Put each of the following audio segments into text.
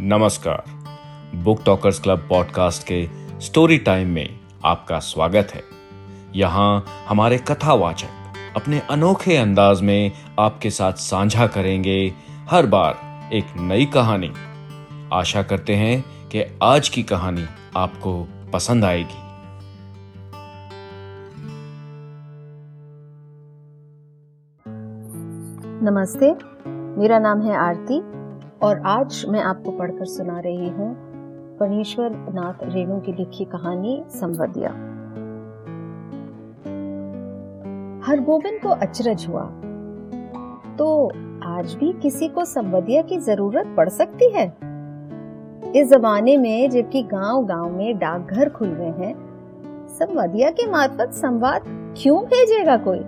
नमस्कार। Book talkers club podcast के story time में आपका स्वागत है। यहाँ हमारे कथावाचक अपने अनोखे अंदाज में आपके साथ साझा करेंगे हर बार एक नई कहानी। आशा करते हैं कि आज की कहानी आपको पसंद आएगी। नमस्ते, मेरा नाम है आरती। और आज मैं आपको पढ़कर सुना रही हूँ पनीश्वर नाथ रेणु की लिखी कहानी संवदिया हर गोविंद को अचरज हुआ। तो आज भी किसी को संवदिया की ज़रूरत पड़ सकती है? इस जमाने में जबकि गाँव गाँव में डाकघर खुल गए हैं संवदिया के मार्फत संवाद क्यों भेजेगा कोई?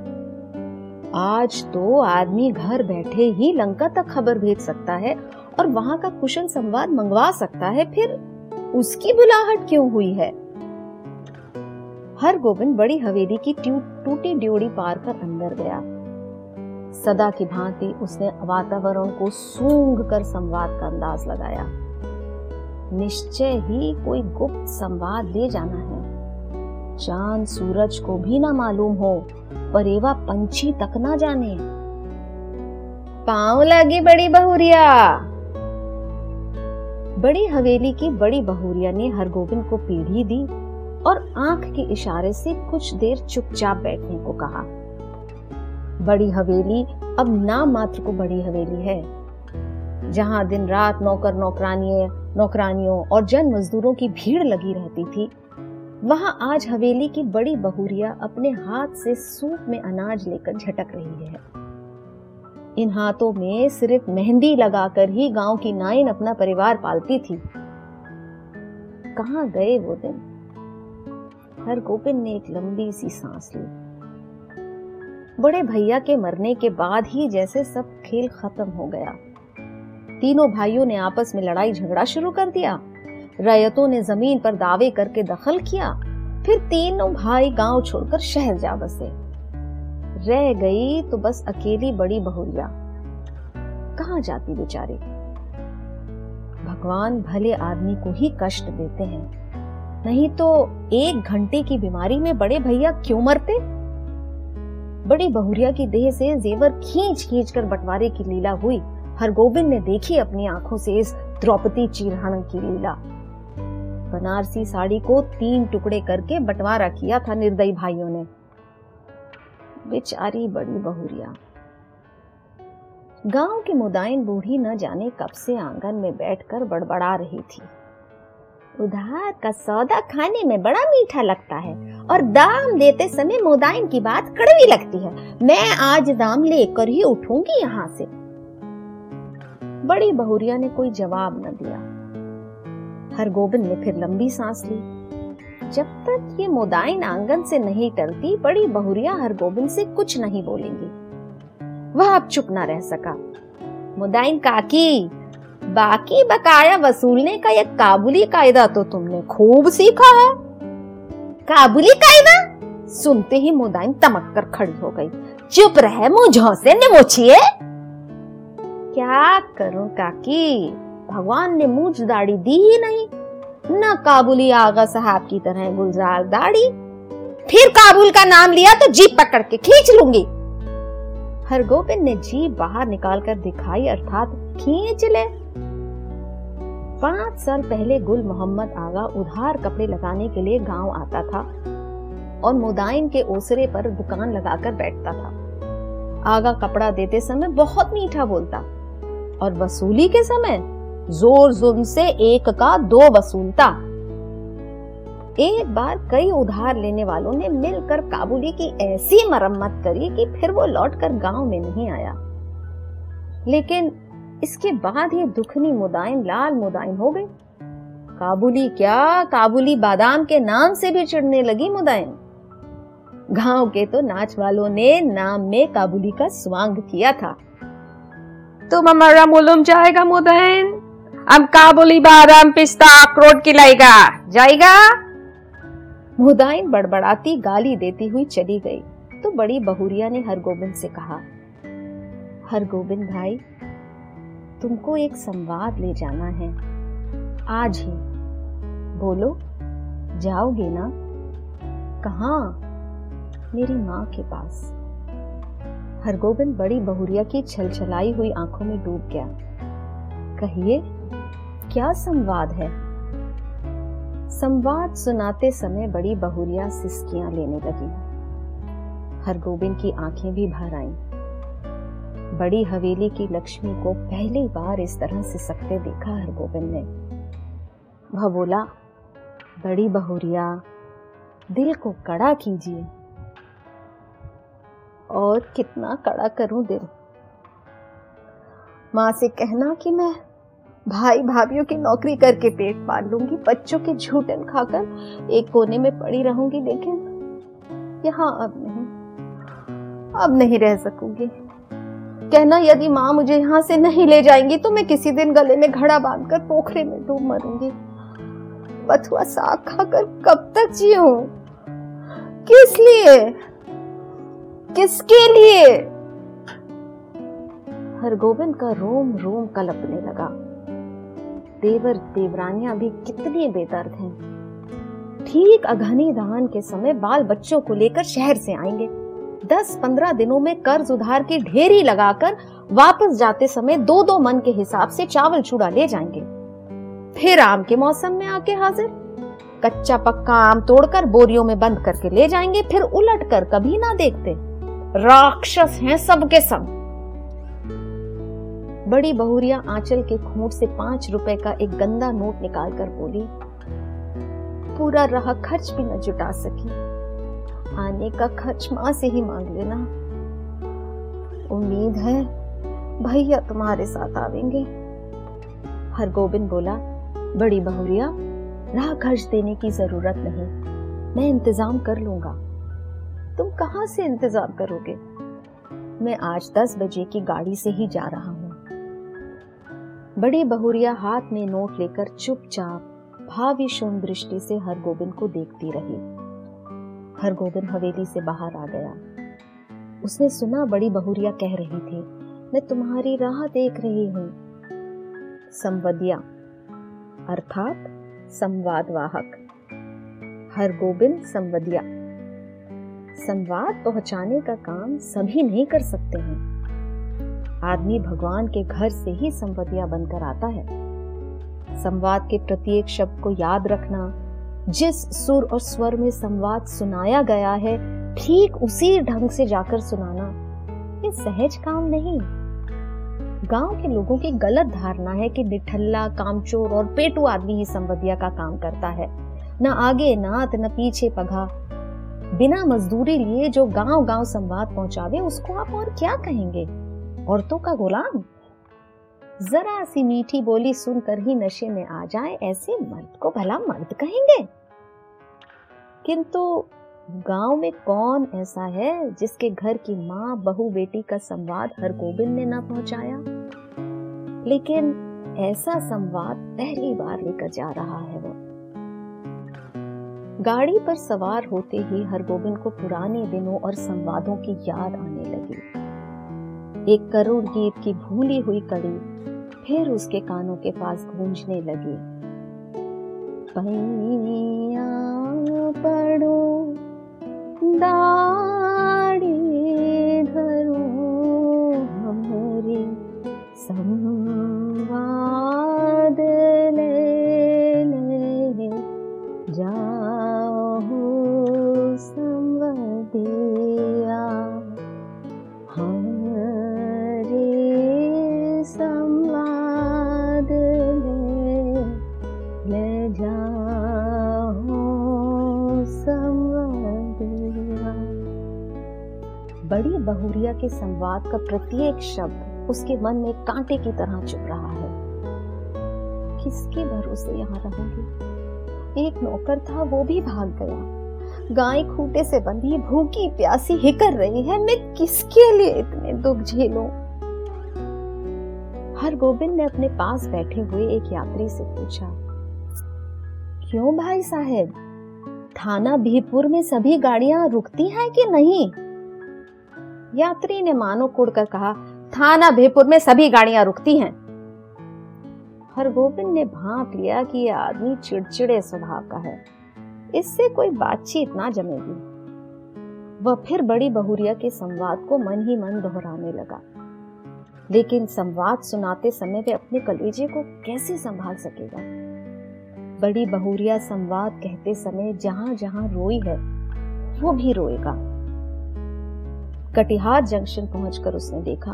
आज तो आदमी घर बैठे ही लंका तक खबर भेज सकता है और वहाँ का कुशल संवाद मंगवा सकता है, फिर उसकी बुलाहट क्यों हुई है? हर गोविंद बड़ी हवेली की टूटी ड्योड़ी पार कर अंदर गया। सदा की भांति उसने वातावरण को सूंघ कर संवाद का अंदाज लगाया। निश्चय ही कोई गुप्त संवाद ले जाना है। चाँद सूरज को भी ना मालूम हो, परेवा पंछी तक ना जाने। पाँव लगी बड़ी बहुरिया। बड़ी हवेली की बड़ी बहुरिया ने हरगोविंद को पीढ़ी दी और आँख के इशारे से कुछ देर चुपचाप बैठने को कहा। बड़ी हवेली अब नाम मात्र को बड़ी हवेली है, जहाँ दिन रात नौकर नौकरानियों नौकरानियों और जन मजदूरों की भीड़ लगी रहती थी, वहाँ आज हवेली की बड़ी बहुरिया अपने हाथ से सूप में अनाज लेकर झटक रही है। इन हाथों में सिर्फ़ मेहंदी लगाकर ही गाँव की नाइन अपना परिवार पालती थी। कहा गए वो दिन? हर गोपिन ने एक लंबी सी सांस ली। बड़े भैया के मरने के बाद ही जैसे सब खेल खत्म हो गया। तीनों भाइयों ने आपस में लड़ाई झगड़ा शुरू कर दिया। रैयतों ने ज़मीन पर दावे करके दखल किया। फिर तीनों भाई गाँव छोड़कर शहर जा बसे। रह गई तो बस अकेली बड़ी बहुरिया। कहा जाती बेचारी? भगवान भले आदमी को ही कष्ट देते हैं, नहीं तो एक घंटे की बीमारी में बड़े भैया क्यों मरते? बड़ी बहुरिया की देह से जेवर खींच खींच कर बंटवारे की लीला हुई। हर गोविंद ने देखी अपनी आँखों से इस द्रौपदी चीरहरण की लीला। बनारसी साड़ी को तीन टुकड़े करके बंटवारा किया था निर्दयी भाइयों ने। बेचारी बड़ी बहुरिया। गाँव की मुदाइन बूढ़ी न जाने कब से आँगन में बैठकर बड़बड़ा रही थी। उधार का सौदा खाने में बड़ा मीठा लगता है और दाम देते समय मुदाइन की बात कड़वी लगती है। मैं आज दाम लेकर ही उठूँगी यहाँ से। बड़ी बहुरिया ने कोई जवाब न दिया। हर गोबिंद ने फिर लंबी सांस ली। जब तक ये मुदाइन आँगन से नहीं टलती, बड़ी बहुरिया हरगोबिंद से कुछ नहीं बोलेंगी। वह अब चुप ना रह सका। मुदाइन काकी, बाकी बकाया वसूलने का यह काबुली कायदा तो तुमने खूब सीखा है। काबुली कायदा? सुनते ही मुदाइन तमक कर खड़ी हो गई। चुप रहे मुझ से निमोचिए क्या करूँ काकी? भगवान ने मूछ दाढ़ी दी ही नहीं। न काबुली आगा साहब की तरह गुलजार दाढ़ी। फिर काबुल का नाम लिया तो जीप पकड़ के खींच लूँगी। हरगोबिंद ने जीप बाहर निकालकर दिखाई, अर्थात खींच ले। पाँच साल पहले गुल मोहम्मद आगा उधार कपड़े लगाने के लिए गाँव आता था और मुदाइन के ओसरे पर दुकान लगाकर बैठता था। आगा कपड़ा देते समय बहुत मीठा बोलता और वसूली के समय ज़ोर जुल्म से एक का दो वसूलता। एक बार कई उधार लेने वालों ने मिलकर काबुली की ऐसी मरम्मत करी कि फिर वो लौटकर गाँव में नहीं आया। लेकिन इसके बाद ये दुखनी मुदाइन लाल मुदाइन हो गई। काबुली क्या? काबुली बादाम के नाम से भी चिड़ने लगी मुदाइन गाँव के तो नाच वालों ने नाम में काबुली का स्वांग किया था। तुम हमारा मुलुम जाएगा मुदाइन हम काबुली बादाम पिस्ता अखरोट खिलाएगा जाएगा? मुदाइन बड़बड़ाती गाली देती हुई चली गई। तो बड़ी बहुरिया ने हरगोबिंद से कहा, हरगोबिंद भाई, तुमको एक संवाद ले जाना है। आज ही। बोलो, जाओगे ना? कहा? मेरी माँ के पास। हरगोबिंद बड़ी बहुरिया की छलछलाई हुई आँखों में डूब गया। कहिए क्या संवाद है? संवाद सुनाते समय बड़ी बहुरिया सिस्कियाँ लेने लगी। हरगोबिंद की आँखें भी भर आईं। बड़ी हवेली की लक्ष्मी को पहली बार इस तरह सिसकते देखा हरगोबिंद ने। वह बोला, बड़ी बहुरिया, दिल को कड़ा कीजिए। और कितना कड़ा करूँ दिल? माँ से कहना कि मैं भाई भाभीियों की नौकरी करके पेट पाल लूँगी, बच्चों के झूठन खाकर एक कोने में पड़ी रहूँगी, लेकिन यहाँ अब नहीं। अब नहीं रह सकूँगी। कहना, यदि माँ मुझे यहाँ से नहीं ले जाएँगी तो मैं किसी दिन गले में घड़ा बांधकर पोखरे में डूब मरूँगी। बथुआ साग खाकर कब तक जीऊं? किस लिए? किसके लिए? हरगोविंद का रोम रोम कलपने लगा। देवर देवरानियाँ भी कितनी बेदर्द हैं। ठीक अघनी दान के समय बाल बच्चों को लेकर शहर से आएँगे। दस पंद्रह दिनों में कर्ज उधार की ढेरी लगाकर वापस जाते समय दो दो मन के हिसाब से चावल चूड़ा ले जाएँगे। फिर आम के मौसम में आके हाजिर। कच्चा पक्का आम तोड़कर बोरियों में बंद करके ले जाएँगे, फिर उलट कर कभी ना देखते। राक्षस हैं सबके सब। बड़ी बहुरिया आंचल के खूंट से पाँच रुपए का एक गंदा नोट निकालकर बोली, पूरा रहा खर्च भी न जुटा सकी। आने का खर्च माँ से ही मांग लेना। उम्मीद है भैया तुम्हारे साथ आवेंगे। हरगोबिंद बोला, बड़ी बहुरिया, राह खर्च देने की ज़रूरत नहीं। मैं इंतज़ाम कर लूँगा। तुम कहाँ से इंतज़ाम करोगे? मैं आज दस बजे की गाड़ी से ही जा रहा हूँ। बड़ी बहुरिया हाथ में नोट लेकर चुपचाप भावी शून दृष्टि से हरगोबिंद को देखती रही। हरगोबिंद हवेली से बाहर आ गया। उसने सुना बड़ी बहुरिया कह रही थी, मैं तुम्हारी राह देख रही हूँ। संवदिया, अर्थात संवाद वाहक। हर गोबिंद संवदिया, संवाद पहुँचाने का काम सभी नहीं कर सकते हैं। आदमी भगवान के घर से ही संवदिया बनकर आता है। संवाद के प्रत्येक शब्द को याद रखना, जिस सुर और स्वर में संवाद सुनाया गया है, ठीक उसी ढंग से जाकर सुनाना, ये सहज काम नहीं। गाँव के लोगों की गलत धारणा है कि निठल्ला, कामचोर और पेटू आदमी ही संवदिया का काम करता है। न आगे नात, न पीछे पगा बिना मजदूरी लिए जो गाँव गाँव संवाद पहुंचावे, उसको आप और क्या कहेंगे? औरतों का गुलाम। जरा सी मीठी बोली सुनकर ही नशे में आ जाए, ऐसे मर्द को भला मर्द कहेंगे। किंतु गाँव में कौन ऐसा है जिसके घर की माँ, बहू, बेटी का संवाद हर गोबिंद ने ना पहुँचाया? लेकिन ऐसा संवाद पहली बार लेकर जा रहा है वो। गाड़ी पर सवार होते ही हरगोबिंद को पुराने दिनों और संवादों की याद आने लगी। एक करोड़ गीत की भूली हुई कड़ी फिर उसके कानों के पास गूंजने लगी। पड़ो दाड़ी धरो, हमारी संवाद के संवाद का प्रत्येक शब्द उसके मन में कांटे की तरह चुप रहा है। किसके भरोसे यहाँ रहूँगी? एक नौकर था, वो भी भाग गया। गाय खूटे से बंधी भूखी प्यासी हिकर रही है, मैं किसके लिए इतने दुख झेलूं? हर गोबिंद ने अपने पास बैठे हुए एक यात्री से पूछा, क्यों भाई साहेब, थाना भीपुर में सभी गाड़ियाँ रुकती हैं कि नहीं? यात्री ने मानो कुड़कर कहा थाना भीपुर में सभी गाड़ियाँ रुकती हैं। हरगोबिंद ने भाप लिया कि यह आदमी चिड़चिड़े स्वभाव का है। इससे कोई बातचीत ना जमेगी। वह फिर बड़ी बहुरिया के संवाद को मन ही मन दोहराने लगा। लेकिन संवाद सुनाते समय वे अपने कलेजे को कैसे संभाल सकेगा? बड़ी बहुरिया संवाद कहते समय जहाँ जहाँ रोई है, वो भी रोएगा। कटिहार जंक्शन पहुंचकर उसने देखा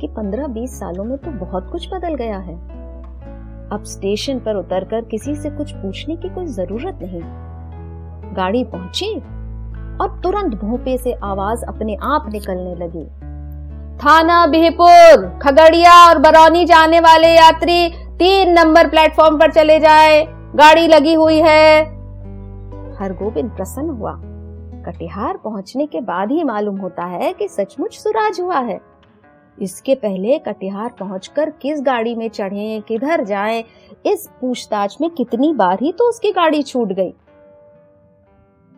कि 15-20 सालों में तो बहुत कुछ बदल गया है। अब स्टेशन पर उतरकर किसी से कुछ पूछने की कोई ज़रूरत नहीं। गाड़ी पहुँची और तुरंत भोपे से आवाज़ अपने आप निकलने लगी। थाना बिहपुर, खगड़िया और बरौनी जाने वाले यात्री तीन नंबर प्लेटफॉर्म पर चले जाए। गाड़ी लगी हुई है। हरगोबिंद प्रसन्न हुआ। कटिहार पहुँचने के बाद ही मालूम होता है कि सचमुच सुराज हुआ है। इसके पहले कटिहार पहुंचकर किस गाड़ी में चढ़े किधर जाएँ, इस पूछताछ में कितनी बार ही तो उसकी गाड़ी छूट गई।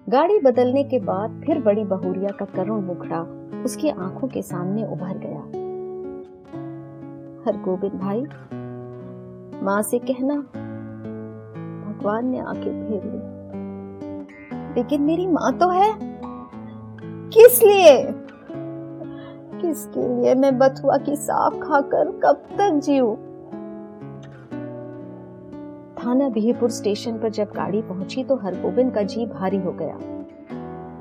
गाड़ी बदलने के बाद फिर बड़ी बहुरिया का करुण मुखड़ा उसकी आँखों के सामने उभर गया। हर गोविंद भाई माँ से कहना भगवान ने आँखें फेर ली। लेकिन मेरी माँ तो है। किस लिए? किसके लिए मैं बथुआ की साफ़ खाकर कब तक जीऊं? थाना बिहपुर स्टेशन पर जब गाड़ी पहुँची तो हरगोबिंद का जी भारी हो गया।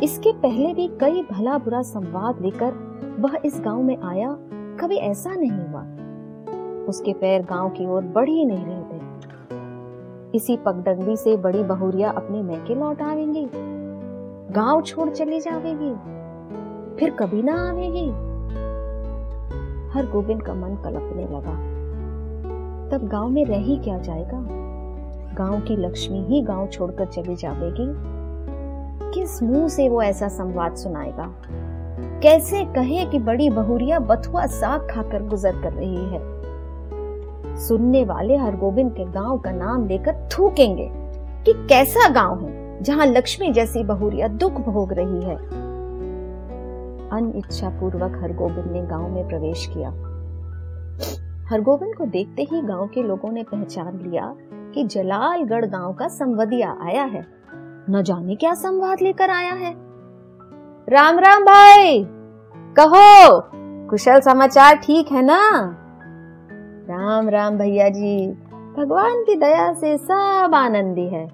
इसके पहले भी कई भला बुरा संवाद लेकर वह इस गाँव में आया, कभी ऐसा नहीं हुआ। उसके पैर गाँव की ओर बढ़ ही नहीं रहे। इसी पगडंडी से बड़ी बहुरिया अपने मैके लौट आवेंगी। गाँव छोड़ चली जावेगी। फिर कभी ना आवेगी। हर गोविंद का मन कलपने लगा। तब गाँव में रह ही क्या जाएगा? गाँव की लक्ष्मी ही गाँव छोड़कर चली जावेगी। किस मुँह से वो ऐसा संवाद सुनाएगा? कैसे कहे कि बड़ी बहुरिया बथुआ साग खाकर गुजर कर रही है? सुनने वाले हरगोबिंद के गाँव का नाम लेकर थूकेंगे कि कैसा गाँव है, जहाँ लक्ष्मी जैसी बहुरिया दुख भोग रही है। अनिच्छा पूर्वक हरगोबिंद ने गाँव में प्रवेश किया। हरगोबिंद को देखते ही गाँव के लोगों ने पहचान लिया कि जलालगढ़ गाँव का संवदिया आया है। न जाने क्या संवाद लेकर आया है। राम राम भाई, कहो, कुशल समाचार ठीक है ना? राम राम भैया जी, भगवान की दया से सब आनंदी है।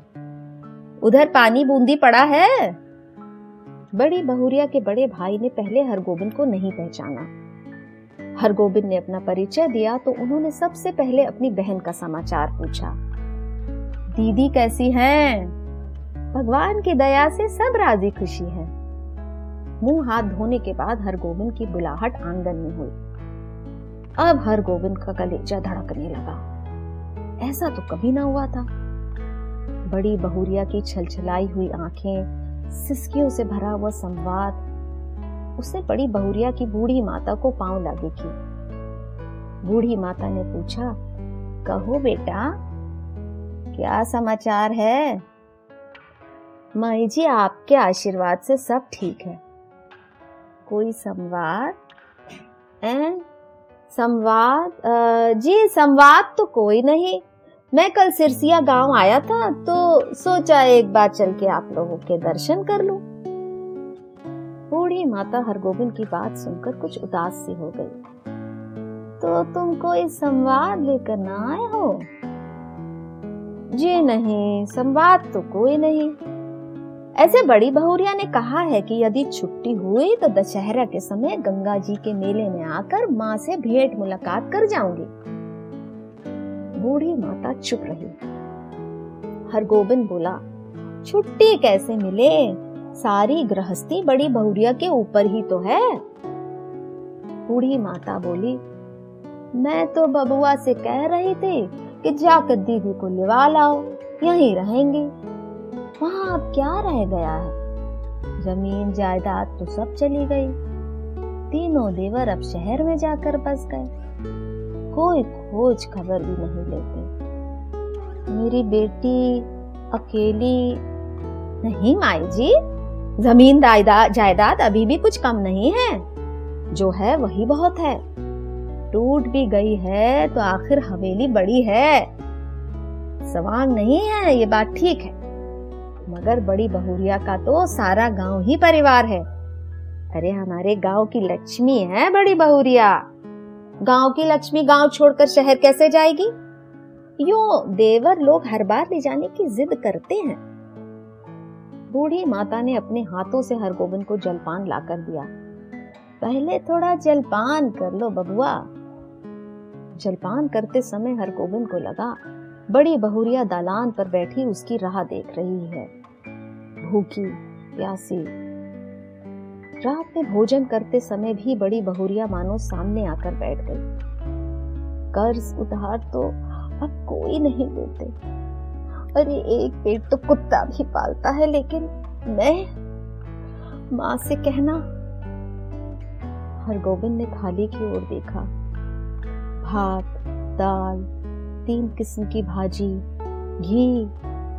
उधर पानी बूंदी पड़ा है? बड़ी बहुरिया के बड़े भाई ने पहले हरगोबिंद को नहीं पहचाना। हरगोबिंद ने अपना परिचय दिया तो उन्होंने सबसे पहले अपनी बहन का समाचार पूछा। दीदी कैसी हैं? भगवान की दया से सब राज़ी खुशी है। मुँह हाथ धोने के बाद हरगोबिंद की बुलाहट आँगन में हुई। अब हर गोविंद का कलेजा धड़कने लगा। ऐसा तो कभी ना हुआ था। बड़ी बहुरिया की छलछलाई हुई आँखें, सिसकियों से भरा हुआ संवाद, उसने बड़ी बहुरिया की बूढ़ी माता को पाँव लागे की। बूढ़ी माता ने पूछा, कहो बेटा, क्या समाचार है? माई जी, आपके आशीर्वाद से सब ठीक है। कोई संवाद? संवाद जी, संवाद तो कोई नहीं। मैं कल सिरसिया गाँव आया था तो सोचा एक बार चल के आप लोगों के दर्शन कर लूँ। बूढ़ी माता हरगोबिंद की बात सुनकर कुछ उदास सी हो गई। तो तुम कोई संवाद लेकर ना आए हो? जी नहीं, संवाद तो कोई नहीं। ऐसे बड़ी बहुरिया ने कहा है कि यदि छुट्टी हुई तो दशहरा के समय गंगा जी के मेले में आकर माँ से भेंट मुलाकात कर जाऊँगी। बूढ़ी माता चुप रही। हरगोबिंद बोला, छुट्टी कैसे मिले? सारी गृहस्थी बड़ी बहुरिया के ऊपर ही तो है। बूढ़ी माता बोली, मैं तो बबुआ से कह रही थी कि जाकर दीदी को लिवा लाओ, यहीं रहेंगे। वहाँ अब क्या रह गया है? ज़मीन, जायदाद तो सब चली गई। तीनों देवर अब शहर में जाकर बस गए। कोई खोज खबर भी नहीं लेते। मेरी बेटी अकेली नहीं माई जी। ज़मीन जायदाद अभी भी कुछ कम नहीं है। जो है वही बहुत है। टूट भी गई है तो आखिर हवेली बड़ी है। सवांग नहीं है, ये बात ठीक है। मगर बड़ी बहुरिया का तो सारा गाँव ही परिवार है। अरे, हमारे गाँव की लक्ष्मी है बड़ी बहुरिया। गाँव की लक्ष्मी गाँव छोड़कर शहर कैसे जाएगी? यो देवर लोग हर बार ले जाने की जिद करते हैं। बूढ़ी माता ने अपने हाथों से हरगोबिंद को जलपान लाकर दिया। पहले थोड़ा जलपान कर लो बबुआ। जलपान करते समय हरगोबिंद को लगा, बड़ी बहुरिया दालान पर बैठी उसकी राह देख रही है। भूखी प्यासी। रात में भोजन करते समय भी बड़ी बहुरिया मानो सामने आकर बैठ गई। कर्ज उधार तो अब कोई नहीं देते। अरे, एक पेट तो कुत्ता भी पालता है, लेकिन मैं? माँ से कहना। हरगोबिंद ने थाली की ओर देखा। भात, दाल, तीन किस्म की भाजी, घी,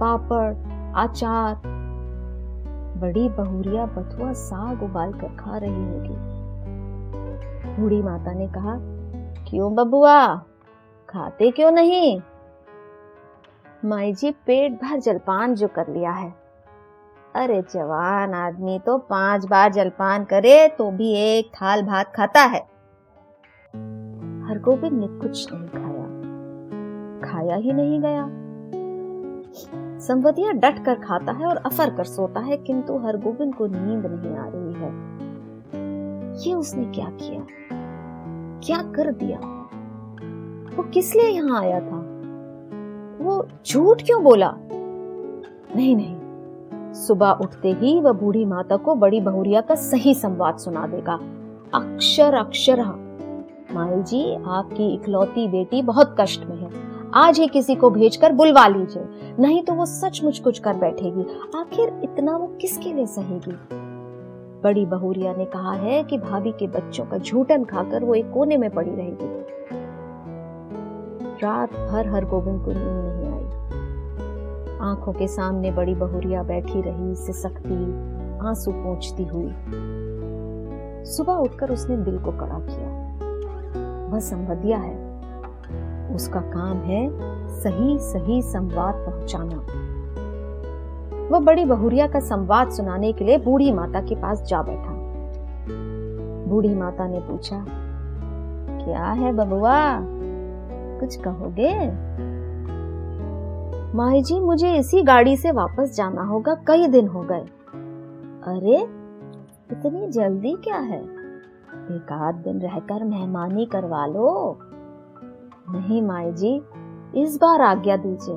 पापड़, अचार बड़ी बहुरिया बथुआ साग उबाल कर खा रही होगी। बूढ़ी माता ने कहा, क्यों बबुआ? खाते क्यों नहीं? माई जी पेट भर जलपान जो कर लिया है। अरे जवान आदमी तो पाँच बार जलपान करे तो भी एक थाल भात खाता है। हरगोबिंद ने कुछ नहीं खाया। खाया ही नहीं गया। संवदिया डट कर खाता है और अफर कर सोता है, किंतु हरगोबिंद को नींद नहीं आ रही है। ये उसने क्या किया? क्या कर दिया? वो किस लिए यहाँ आया था? वो झूठ क्यों बोला? नहीं नहीं। सुबह उठते ही वह बूढ़ी माता को बड़ी बहुरिया का सही संवाद सुना देगा। अक्षर अक्षर माई जी, आपकी इकलौती बेटी बहुत कष्ट में है। आज ही किसी को भेजकर बुलवा लीजिए, नहीं तो वो सचमुच कुछ कर बैठेगी। आखिर इतना वो किसके लिए सहेगी? बड़ी बहुरिया ने कहा है कि भाभी के बच्चों का झूठन खाकर वो एक कोने में पड़ी रहेगी। रात भर हर गोविंद को नींद नहीं आई। आँखों के सामने बड़ी बहुरिया बैठी रही सिसकती आँसू पोंछती हुई। सुबह उठकर उसने दिल को कड़ा किया। वह संवदिया है। उसका काम है सही सही संवाद पहुंचाना। वह बड़ी बहुरिया का संवाद सुनाने के लिए बूढ़ी माता के पास जा बैठा। बूढ़ी माता ने पूछा, क्या है बबुआ? कुछ कहोगे? माई जी, मुझे इसी गाड़ी से वापस जाना होगा, कई दिन हो गए। अरे, इतनी जल्दी क्या है? एक आध दिन रहकर मेहमानी करवा लो। नहीं माई जी, इस बार आज्ञा दीजिए।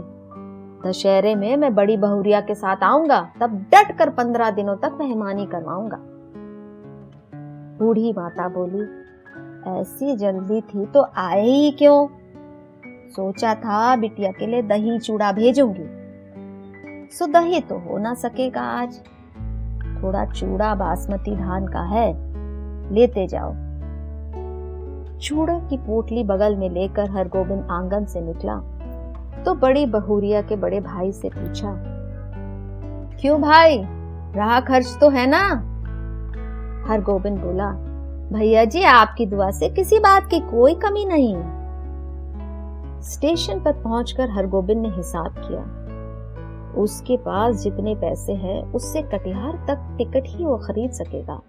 दशहरे में मैं बड़ी बहुरिया के साथ आऊँगा, तब डट कर पंद्रह दिनों तक मेहमानी करवाऊँगा। बूढ़ी माता बोली, ऐसी जल्दी थी तो आए ही क्यों? सोचा था बिटिया के लिए दही चूड़ा भेजूँगी। सो दही तो हो ना सकेगा आज। थोड़ा चूड़ा बासमती धान का है, लेते जाओ। चूड़ा की पोटली बगल में लेकर हरगोबिंद आँगन से निकला। तो बड़ी बहुरिया के बड़े भाई से पूछा, क्यों भाई? रहा खर्च तो है ना? हरगोबिंद बोला, भैया जी, आपकी दुआ से किसी बात की कोई कमी नहीं। स्टेशन पर पहुंचकर हरगोबिंद ने हिसाब किया। उसके पास जितने पैसे हैं, उससे कटिहार तक टिकट ही वो खरीद सकेगा।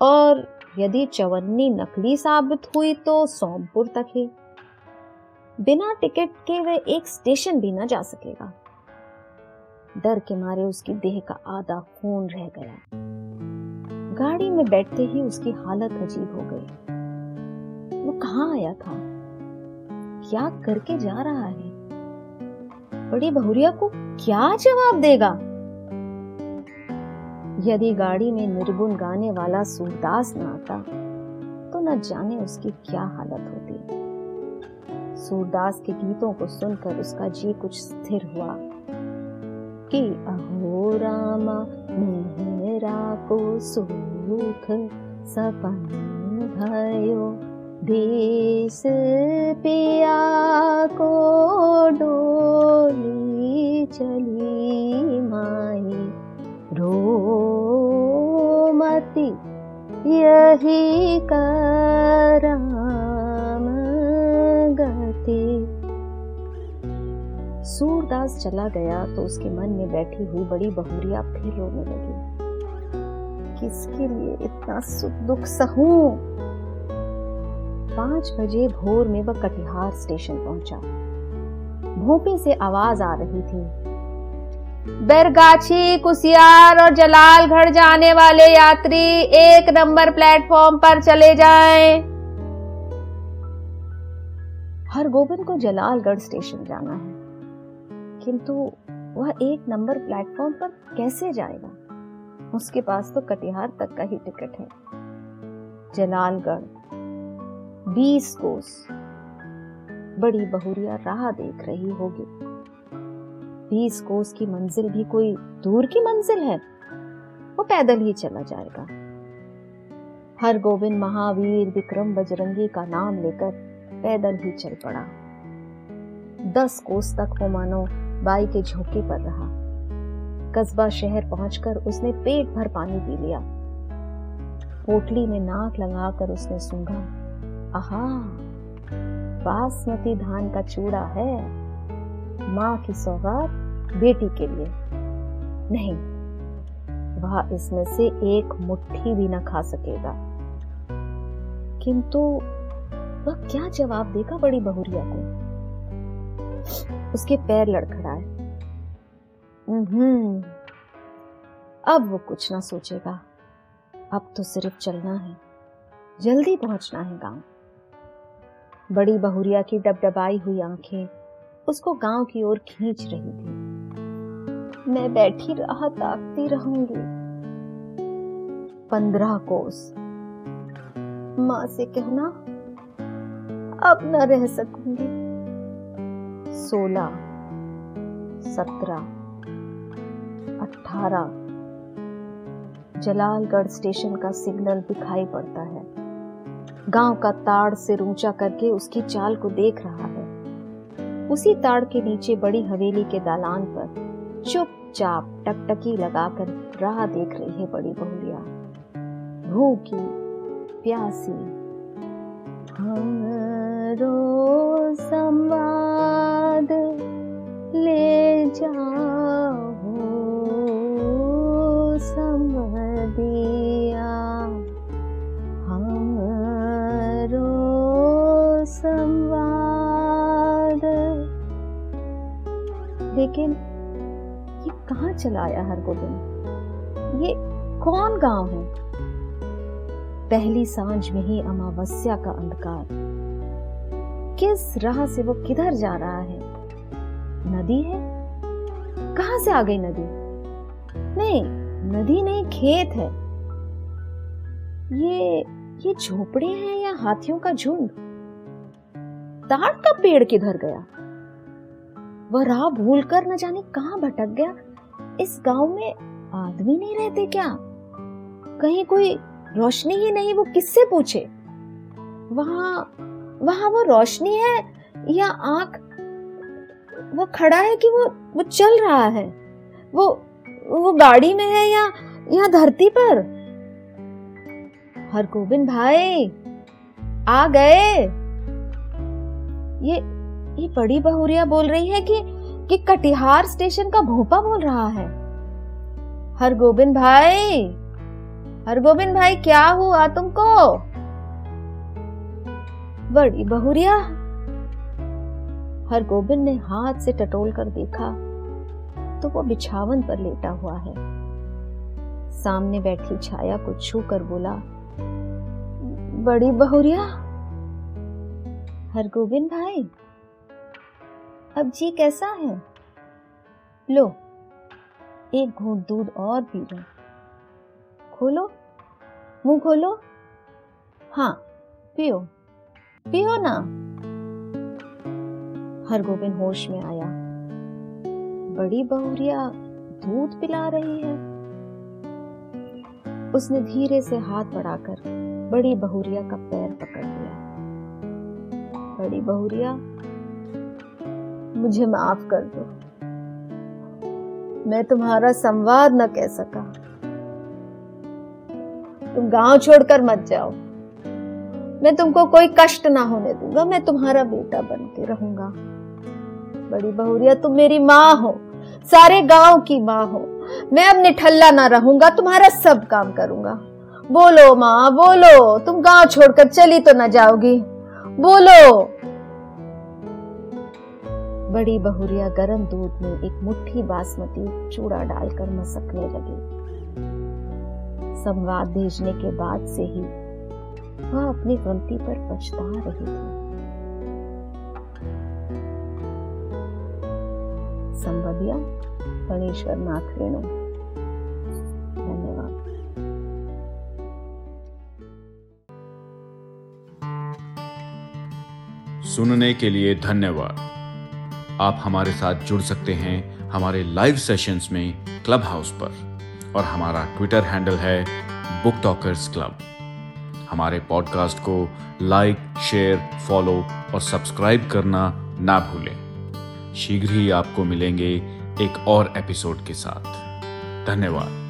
और यदि चवन्नी नकली साबित हुई तो सोमपुर तक ही। बिना टिकट के वे एक स्टेशन भी न जा सकेगा। डर के मारे उसकी देह का आधा खून रह गया। गाड़ी में बैठते ही उसकी हालत अजीब हो गई। वो कहा आया था? क्या करके जा रहा है। बड़ी बहुरिया को क्या जवाब देगा? यदि गाड़ी में निर्गुण गाने वाला सूरदास न आता तो न जाने उसकी क्या हालत होती। सूरदास के गीतों को सुनकर उसका जी कुछ स्थिर हुआ कि, अहो रामा, मेरा को सुख सपन भयो, देश पिया को डोली चली माई। रोमति यही कराम गति सूरदास चला गया तो उसके मन में बैठी हुई बड़ी बहुरिया फिर रोने लगी। किसके लिए इतना सुख दुख सहूं? पाँच बजे भोर में वह कटिहार स्टेशन पहुँचा। भोपे से आवाज़ आ रही थी बैरगाछी, कुसियार और जलालगढ़ जाने वाले यात्री एक नंबर प्लेटफॉर्म पर चले जाएँ। हर गोबिंद को जलालगढ़ स्टेशन जाना है। किंतु वह एक नंबर प्लेटफॉर्म पर कैसे जाएगा? उसके पास तो कटिहार तक का ही टिकट है। जलालगढ़, बीस कोस। बड़ी बहुरिया राह देख रही होगी। बीस कोस की मंजिल भी कोई दूर की मंजिल है? वो पैदल ही चला जाएगा। हर गोविंद महावीर विक्रम बजरंगी का नाम लेकर पैदल ही चल पड़ा। दस कोस तक वो मानो बाई के झोंके पर रहा। कस्बा शहर पहुंचकर उसने पेट भर पानी पी लिया। पोटली में नाक लगाकर उसने सूंघा। आहा! बासमती धान का चूड़ा है। माँ की सौगात बेटी के लिए। नहीं, वह इसमें से एक मुट्ठी भी न खा सकेगा। किंतु वह क्या जवाब देगा बड़ी बहुरिया को? उसके पैर लड़खड़ाए। हम्म अब वो कुछ ना सोचेगा। अब तो सिर्फ़ चलना है। जल्दी पहुँचना है गाँव। बड़ी बहुरिया की डबडबाई हुई आँखें उसको गाँव की ओर खींच रही थी। मैं बैठी राह ताकती रहूँगी। पंद्रह कोस। माँ से कहना, अब न रह सकूँगी। सोलह, सत्रह, अठारह। जलालगढ़ स्टेशन का सिग्नल दिखाई पड़ता है। गाँव का ताड़ से ऊँचा करके उसकी चाल को देख रहा उसी ताड़ के नीचे बड़ी हवेली के दालान पर चुपचाप टकटकी लगाकर राह देख रही है बड़ी बहुलिया। भूखी प्यासी संवाद ले जाओ लेकिन ये कहाँ चला आया हर गोविंद ये कौन गाँव है? पहली साँझ में ही अमावस्या का अंधकार। किस राह से वो किधर जा रहा है? नदी है? कहाँ से आ गई नदी? नहीं नदी नहीं, खेत है। ये ये झोपड़े हैं या हाथियों का झुंड? ताड़ का पेड़ किधर गया? वह राह भूलकर न जाने कहाँ भटक गया। इस गाँव में आदमी नहीं रहते क्या? कहीं कोई रोशनी ही नहीं, वो किससे पूछे? वहाँ वहाँ वो रोशनी है या आँख, वो खड़ा है कि वो वो चल रहा है? वो वो गाड़ी में है या या धरती पर? हर गोविंद भाई, आ गए। ये ये बड़ी बहुरिया बोल रही है कि कि कटिहार स्टेशन का भोपा बोल रहा है। हर गोविंद भाई हर गोविंद भाई क्या हुआ तुमको? बड़ी बहुरिया। हर गोविंद ने हाथ से टटोल कर देखा तो वो बिछावन पर लेटा हुआ है। सामने बैठी छाया को छू कर बोला, बड़ी बहुरिया हर गोविंद भाई अब जी कैसा है? लो, एक घूट दूध और पी लो। खोलो? मुँह खोलो? हाँ पियो। पियो ना। हर गोविंद होश में आया। बड़ी बहुरिया दूध पिला रही है। उसने धीरे से हाथ बढ़ाकर बड़ी बहुरिया का पैर पकड़ लिया। बड़ी बहुरिया मुझे माफ़ कर दो। मैं तुम्हारा संवाद न कह सका। तुम गाँव छोड़कर मत जाओ। मैं तुमको कोई कष्ट ना होने दूँगा, मैं तुम्हारा बेटा बन के रहूँगा। बड़ी बहुरिया, तुम मेरी माँ हो, सारे गाँव की माँ हो। मैं अब निठल्ला ना रहूँगा, तुम्हारा सब काम करूँगा। बोलो माँ, बोलो, तुम गाँव छोड़कर चली तो ना जाओगी। बोलो बड़ी बहुरिया गर्म दूध में एक मुट्ठी बासमती चूड़ा डालकर मसकने लगी। संवाद भेजने के बाद से ही वह अपनी गलती पर पछता रही थी। संवदिया गणेश्वर नाथ रेणु। धन्यवाद। सुनने के लिए धन्यवाद। आप हमारे साथ जुड़ सकते हैं हमारे लाइव सेशंस में क्लब हाउस पर। और हमारा ट्विटर हैंडल है बुक टॉकर्स क्लब हमारे पॉडकास्ट को लाइक शेयर फॉलो और सब्सक्राइब करना ना भूलें। शीघ्र ही आपको मिलेंगे एक और एपिसोड के साथ। धन्यवाद।